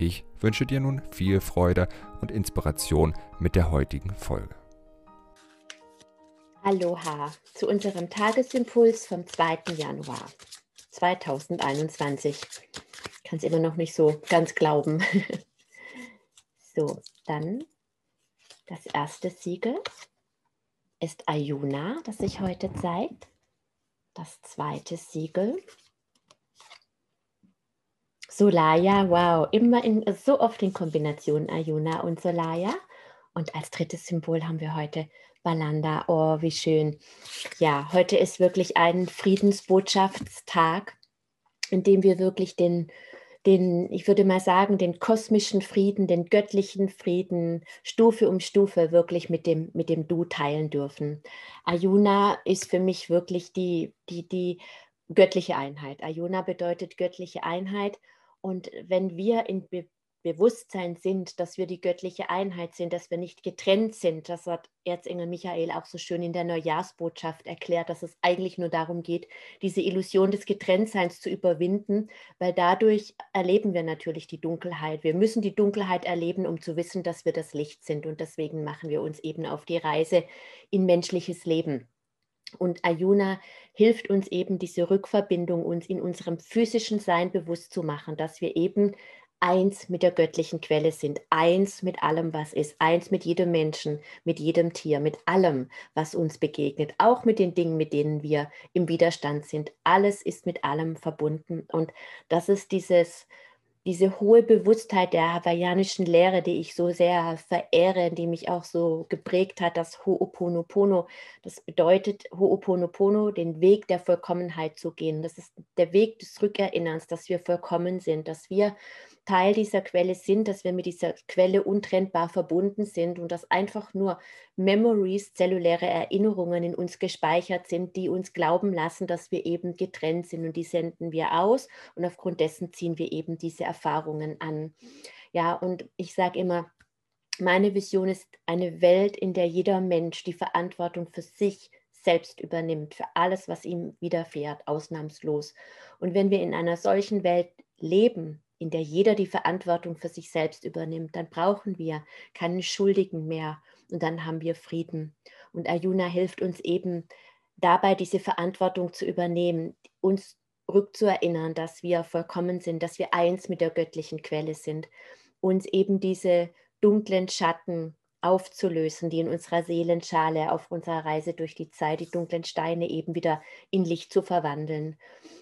Ich wünsche dir nun viel Freude und Inspiration mit der heutigen Folge. Aloha zu unserem Tagesimpuls vom 2. Januar 2021. Ich kann es immer noch nicht so ganz glauben. so, dann das erste Siegel ist Ayuna, das sich heute zeigt. Das zweite Siegel. Solaya, wow, immer in, so oft in Kombination Ayuna und Solaya. Und als drittes Symbol haben wir heute Balanda. Oh, wie schön. Ja, heute ist wirklich ein Friedensbotschaftstag, in dem wir wirklich den, den, ich würde mal sagen, den kosmischen Frieden, den göttlichen Frieden Stufe um Stufe wirklich mit dem, mit dem Du teilen dürfen. Ayuna ist für mich wirklich die, die, die göttliche Einheit. Ayuna bedeutet göttliche Einheit. Und wenn wir in Be Bewusstsein sind, dass wir die göttliche Einheit sind, dass wir nicht getrennt sind, das hat Erzengel Michael auch so schön in der Neujahrsbotschaft erklärt, dass es eigentlich nur darum geht, diese Illusion des Getrenntseins zu überwinden, weil dadurch erleben wir natürlich die Dunkelheit. Wir müssen die Dunkelheit erleben, um zu wissen, dass wir das Licht sind. Und deswegen machen wir uns eben auf die Reise in menschliches Leben. Und Ayuna hilft uns eben, diese Rückverbindung uns in unserem physischen Sein bewusst zu machen, dass wir eben eins mit der göttlichen Quelle sind, eins mit allem, was ist, eins mit jedem Menschen, mit jedem Tier, mit allem, was uns begegnet, auch mit den Dingen, mit denen wir im Widerstand sind. Alles ist mit allem verbunden. Und das ist dieses diese hohe Bewusstheit der hawaiianischen Lehre, die ich so sehr verehre, die mich auch so geprägt hat, das Ho'oponopono. Das bedeutet Ho'oponopono, den Weg der Vollkommenheit zu gehen. Das ist der Weg des Rückerinnerns, dass wir vollkommen sind, dass wir Teil dieser Quelle sind, dass wir mit dieser Quelle untrennbar verbunden sind und dass einfach nur Memories, zelluläre Erinnerungen in uns gespeichert sind, die uns glauben lassen, dass wir eben getrennt sind und die senden wir aus und aufgrund dessen ziehen wir eben diese Erfahrungen an. Ja, und ich sage immer, meine Vision ist eine Welt, in der jeder Mensch die Verantwortung für sich selbst übernimmt, für alles, was ihm widerfährt, ausnahmslos. Und wenn wir in einer solchen Welt leben, in der jeder die Verantwortung für sich selbst übernimmt, dann brauchen wir keinen Schuldigen mehr und dann haben wir Frieden. Und Ayuna hilft uns eben dabei, diese Verantwortung zu übernehmen, uns rückzuerinnern, dass wir vollkommen sind, dass wir eins mit der göttlichen Quelle sind, uns eben diese dunklen Schatten aufzulösen, die in unserer Seelenschale auf unserer Reise durch die Zeit, die dunklen Steine eben wieder in Licht zu verwandeln.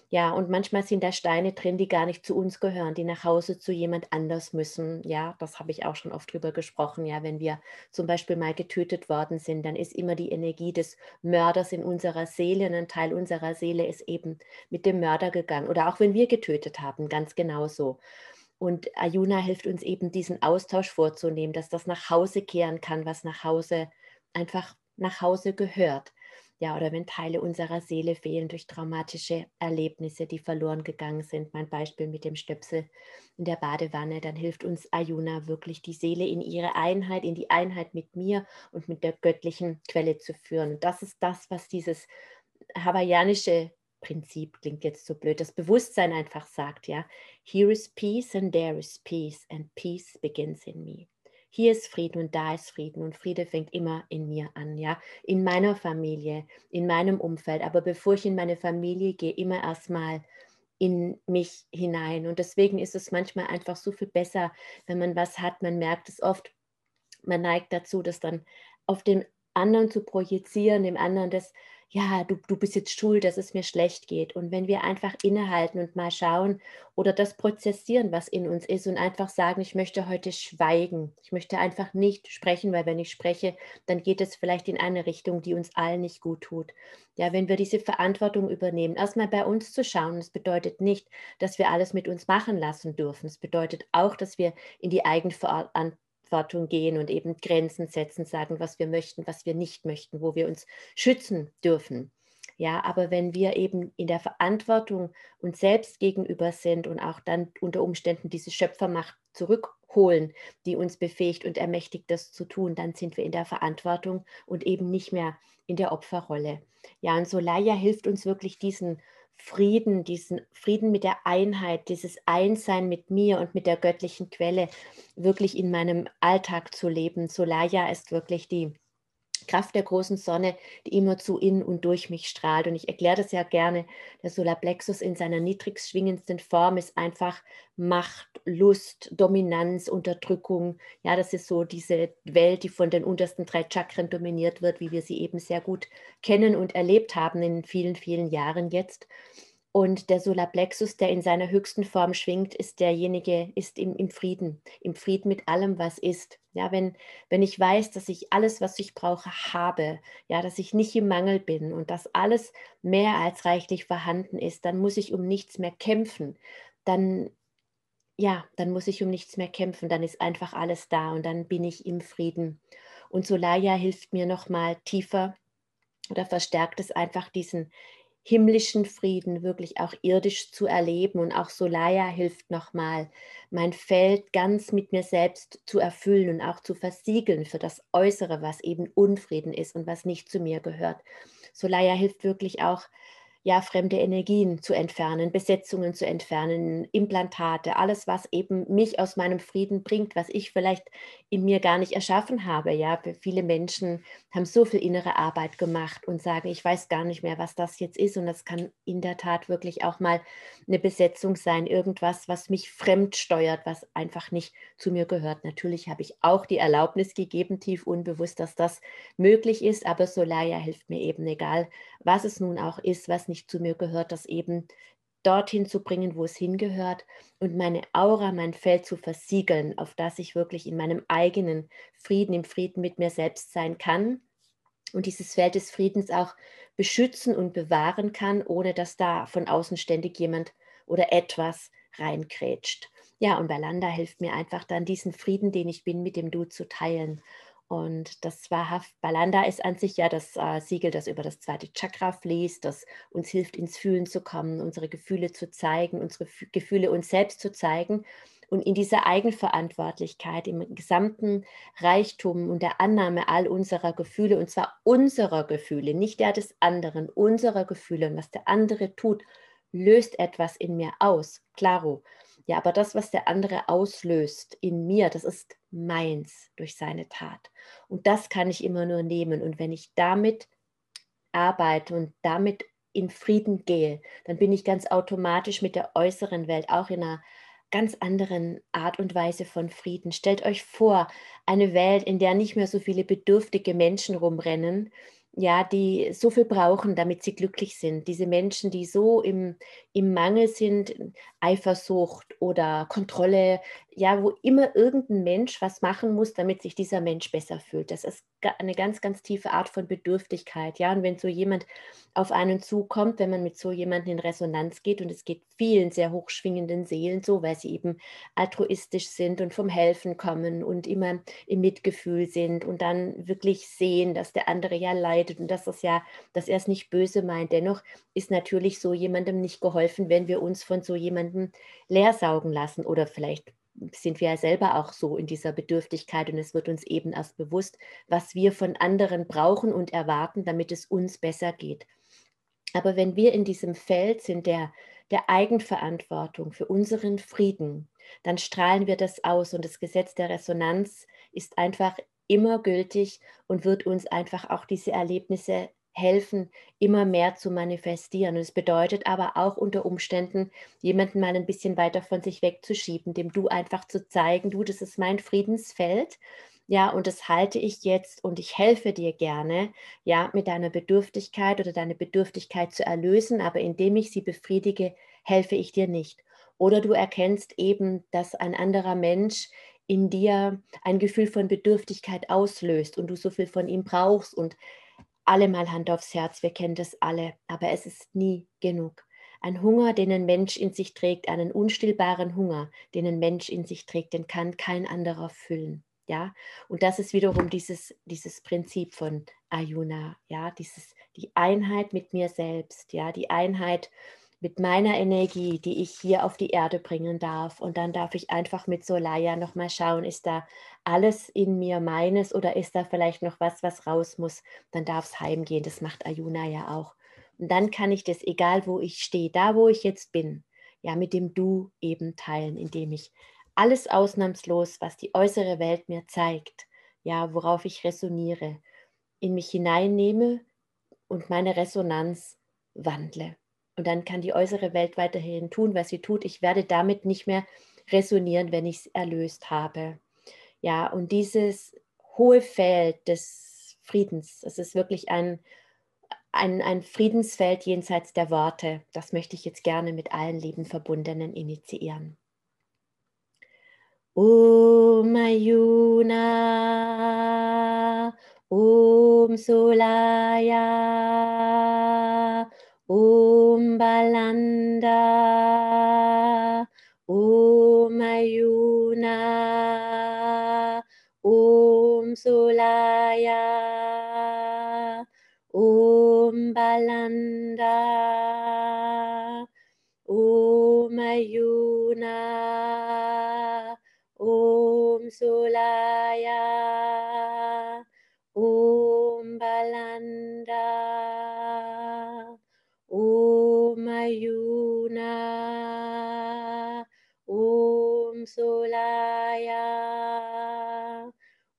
Ja, und manchmal sind da Steine drin, die gar nicht zu uns gehören, die nach Hause zu jemand anders müssen. Ja, das habe ich auch schon oft drüber gesprochen. Ja, wenn wir zum Beispiel mal getötet worden sind, dann ist immer die Energie des Mörders in unserer Seele. Und ein Teil unserer Seele ist eben mit dem Mörder gegangen. Oder auch wenn wir getötet haben, ganz genauso. Und Ayuna hilft uns eben, diesen Austausch vorzunehmen, dass das nach Hause kehren kann, was nach Hause einfach nach Hause gehört ja, oder wenn Teile unserer Seele fehlen durch traumatische Erlebnisse, die verloren gegangen sind. Mein Beispiel mit dem Stöpsel in der Badewanne, dann hilft uns Ayuna wirklich, die Seele in ihre Einheit, in die Einheit mit mir und mit der göttlichen Quelle zu führen. Und das ist das, was dieses hawaiianische Prinzip klingt jetzt so blöd, das Bewusstsein einfach sagt, ja. Here is peace and there is peace and peace begins in me hier ist Frieden und da ist Frieden und Friede fängt immer in mir an, ja, in meiner Familie, in meinem Umfeld. Aber bevor ich in meine Familie gehe, immer erstmal in mich hinein. Und deswegen ist es manchmal einfach so viel besser, wenn man was hat. Man merkt es oft, man neigt dazu, das dann auf den anderen zu projizieren, dem anderen das ja, du, du bist jetzt schuld, dass es mir schlecht geht. Und wenn wir einfach innehalten und mal schauen oder das prozessieren, was in uns ist und einfach sagen, ich möchte heute schweigen, ich möchte einfach nicht sprechen, weil wenn ich spreche, dann geht es vielleicht in eine Richtung, die uns allen nicht gut tut. Ja, wenn wir diese Verantwortung übernehmen, erstmal bei uns zu schauen, das bedeutet nicht, dass wir alles mit uns machen lassen dürfen. Es bedeutet auch, dass wir in die Eigenverantwortung Verantwortung gehen und eben Grenzen setzen, sagen, was wir möchten, was wir nicht möchten, wo wir uns schützen dürfen. Ja, aber wenn wir eben in der Verantwortung uns selbst gegenüber sind und auch dann unter Umständen diese Schöpfermacht zurückholen, die uns befähigt und ermächtigt, das zu tun, dann sind wir in der Verantwortung und eben nicht mehr in der Opferrolle. Ja, und Solaya hilft uns wirklich diesen Frieden, diesen Frieden mit der Einheit, dieses Einssein mit mir und mit der göttlichen Quelle wirklich in meinem Alltag zu leben. Solaya ist wirklich die Kraft der großen Sonne, die immer zu in und durch mich strahlt. Und ich erkläre das ja gerne. Der Solarplexus in seiner niedrigst schwingendsten Form ist einfach Macht, Lust, Dominanz, Unterdrückung. Ja, das ist so diese Welt, die von den untersten drei Chakren dominiert wird, wie wir sie eben sehr gut kennen und erlebt haben in vielen, vielen Jahren jetzt. Und der Solarplexus, der in seiner höchsten Form schwingt, ist derjenige, ist im, im Frieden, im Frieden mit allem, was ist. Ja, wenn, wenn ich weiß, dass ich alles, was ich brauche, habe, ja, dass ich nicht im Mangel bin und dass alles mehr als reichlich vorhanden ist, dann muss ich um nichts mehr kämpfen. Dann, ja, dann muss ich um nichts mehr kämpfen. Dann ist einfach alles da und dann bin ich im Frieden. Und Solaya hilft mir nochmal tiefer oder verstärkt es einfach diesen himmlischen Frieden wirklich auch irdisch zu erleben. Und auch Solaya hilft nochmal, mein Feld ganz mit mir selbst zu erfüllen und auch zu versiegeln für das Äußere, was eben Unfrieden ist und was nicht zu mir gehört. Solaya hilft wirklich auch, ja, fremde Energien zu entfernen, Besetzungen zu entfernen, Implantate, alles, was eben mich aus meinem Frieden bringt, was ich vielleicht in mir gar nicht erschaffen habe. Ja, viele Menschen haben so viel innere Arbeit gemacht und sagen, ich weiß gar nicht mehr, was das jetzt ist. Und das kann in der Tat wirklich auch mal eine Besetzung sein, irgendwas, was mich fremd steuert, was einfach nicht zu mir gehört. Natürlich habe ich auch die Erlaubnis gegeben, tief unbewusst, dass das möglich ist, aber Solaya hilft mir eben, egal was es nun auch ist, was nicht zu mir gehört, das eben dorthin zu bringen, wo es hingehört und meine Aura, mein Feld zu versiegeln, auf das ich wirklich in meinem eigenen Frieden, im Frieden mit mir selbst sein kann und dieses Feld des Friedens auch beschützen und bewahren kann, ohne dass da von außen ständig jemand oder etwas reinkrätscht. Ja, und Balanda hilft mir einfach dann diesen Frieden, den ich bin, mit dem Du zu teilen. Und das wahrhaft, Balanda ist an sich ja das äh, Siegel, das über das zweite Chakra fließt, das uns hilft, ins Fühlen zu kommen, unsere Gefühle zu zeigen, unsere F Gefühle uns selbst zu zeigen. Und in dieser Eigenverantwortlichkeit, im gesamten Reichtum und der Annahme all unserer Gefühle, und zwar unserer Gefühle, nicht der des anderen, unserer Gefühle und was der andere tut, löst etwas in mir aus. Claro. Ja, aber das, was der andere auslöst in mir, das ist meins durch seine Tat. Und das kann ich immer nur nehmen. Und wenn ich damit arbeite und damit in Frieden gehe, dann bin ich ganz automatisch mit der äußeren Welt auch in einer ganz anderen Art und Weise von Frieden. Stellt euch vor, eine Welt, in der nicht mehr so viele bedürftige Menschen rumrennen, ja, die so viel brauchen, damit sie glücklich sind. Diese Menschen, die so im, im Mangel sind, Eifersucht oder Kontrolle, ja, wo immer irgendein Mensch was machen muss, damit sich dieser Mensch besser fühlt. Das ist eine ganz, ganz tiefe Art von Bedürftigkeit. Ja, und wenn so jemand auf einen zukommt, wenn man mit so jemandem in Resonanz geht, und es geht vielen sehr hochschwingenden Seelen so, weil sie eben altruistisch sind und vom Helfen kommen und immer im Mitgefühl sind und dann wirklich sehen, dass der andere ja leidet und dass das ja, dass er es nicht böse meint. Dennoch ist natürlich so jemandem nicht geholfen, wenn wir uns von so jemandem leersaugen lassen oder vielleicht sind wir ja selber auch so in dieser Bedürftigkeit und es wird uns eben erst bewusst, was wir von anderen brauchen und erwarten, damit es uns besser geht. Aber wenn wir in diesem Feld sind der, der Eigenverantwortung für unseren Frieden, dann strahlen wir das aus und das Gesetz der Resonanz ist einfach immer gültig und wird uns einfach auch diese Erlebnisse helfen, immer mehr zu manifestieren. Und es bedeutet aber auch unter Umständen, jemanden mal ein bisschen weiter von sich wegzuschieben, dem du einfach zu zeigen, du, das ist mein Friedensfeld. Ja, und das halte ich jetzt und ich helfe dir gerne, ja, mit deiner Bedürftigkeit oder deine Bedürftigkeit zu erlösen, aber indem ich sie befriedige, helfe ich dir nicht. Oder du erkennst eben, dass ein anderer Mensch in dir ein Gefühl von Bedürftigkeit auslöst und du so viel von ihm brauchst und alle mal Hand aufs Herz, wir kennen das alle, aber es ist nie genug. Ein Hunger, den ein Mensch in sich trägt, einen unstillbaren Hunger, den ein Mensch in sich trägt, den kann kein anderer füllen. Ja, und das ist wiederum dieses, dieses Prinzip von Ayuna, ja, dieses, die Einheit mit mir selbst, ja, die Einheit mit meiner Energie, die ich hier auf die Erde bringen darf. Und dann darf ich einfach mit Solaya nochmal schauen, ist da alles in mir meines oder ist da vielleicht noch was, was raus muss? Dann darf es heimgehen. Das macht Ayuna ja auch. Und dann kann ich das, egal wo ich stehe, da wo ich jetzt bin, ja, mit dem Du eben teilen, indem ich alles ausnahmslos, was die äußere Welt mir zeigt, ja, worauf ich resoniere, in mich hineinnehme und meine Resonanz wandle. Und dann kann die äußere Welt weiterhin tun, was sie tut. Ich werde damit nicht mehr resonieren, wenn ich es erlöst habe. Ja, und dieses hohe Feld des Friedens, das ist wirklich ein, ein, ein Friedensfeld jenseits der Worte. Das möchte ich jetzt gerne mit allen lieben Verbundenen initiieren. Om Ayuna, Om Solaya, Om Balanda, Om Ayuna, Om Solaya, Om Balanda, Om Om Solaya, Om Balanda. Ayuna Om Solaya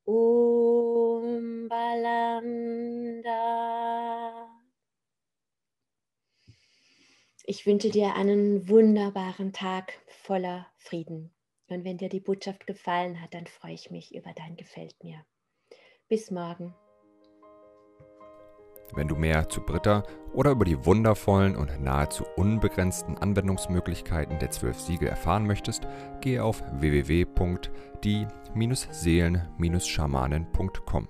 Om Balanda. Ich wünsche dir einen wunderbaren Tag voller Frieden. Und wenn dir die Botschaft gefallen hat, dann freue ich mich über dein Gefällt mir. Bis morgen. Wenn du mehr zu Britta oder über die wundervollen und nahezu unbegrenzten Anwendungsmöglichkeiten der zwölf Siegel erfahren möchtest, gehe auf www.die-seelen-schamanen.com.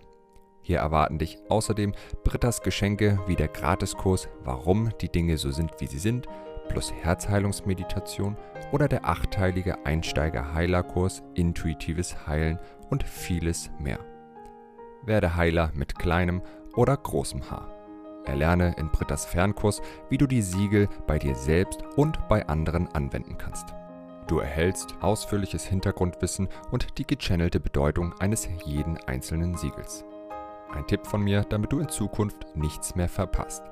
Hier erwarten dich außerdem Brittas Geschenke wie der Gratiskurs Warum die Dinge so sind, wie sie sind, plus Herzheilungsmeditation oder der achteilige Einsteiger-Heilerkurs Intuitives Heilen und vieles mehr. Werde Heiler mit kleinem oder großem Haar. Erlerne in Britta's Fernkurs, wie du die Siegel bei dir selbst und bei anderen anwenden kannst. Du erhältst ausführliches Hintergrundwissen und die gechannelte Bedeutung eines jeden einzelnen Siegels. Ein Tipp von mir, damit du in Zukunft nichts mehr verpasst.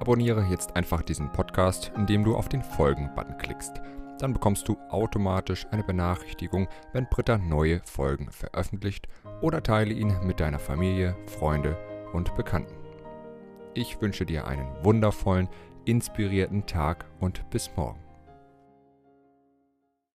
Abonniere jetzt einfach diesen Podcast, indem du auf den Folgen-Button klickst. Dann bekommst du automatisch eine Benachrichtigung, wenn Britta neue Folgen veröffentlicht oder teile ihn mit deiner Familie, Freunde und Bekannten. Ich wünsche dir einen wundervollen, inspirierten Tag und bis morgen.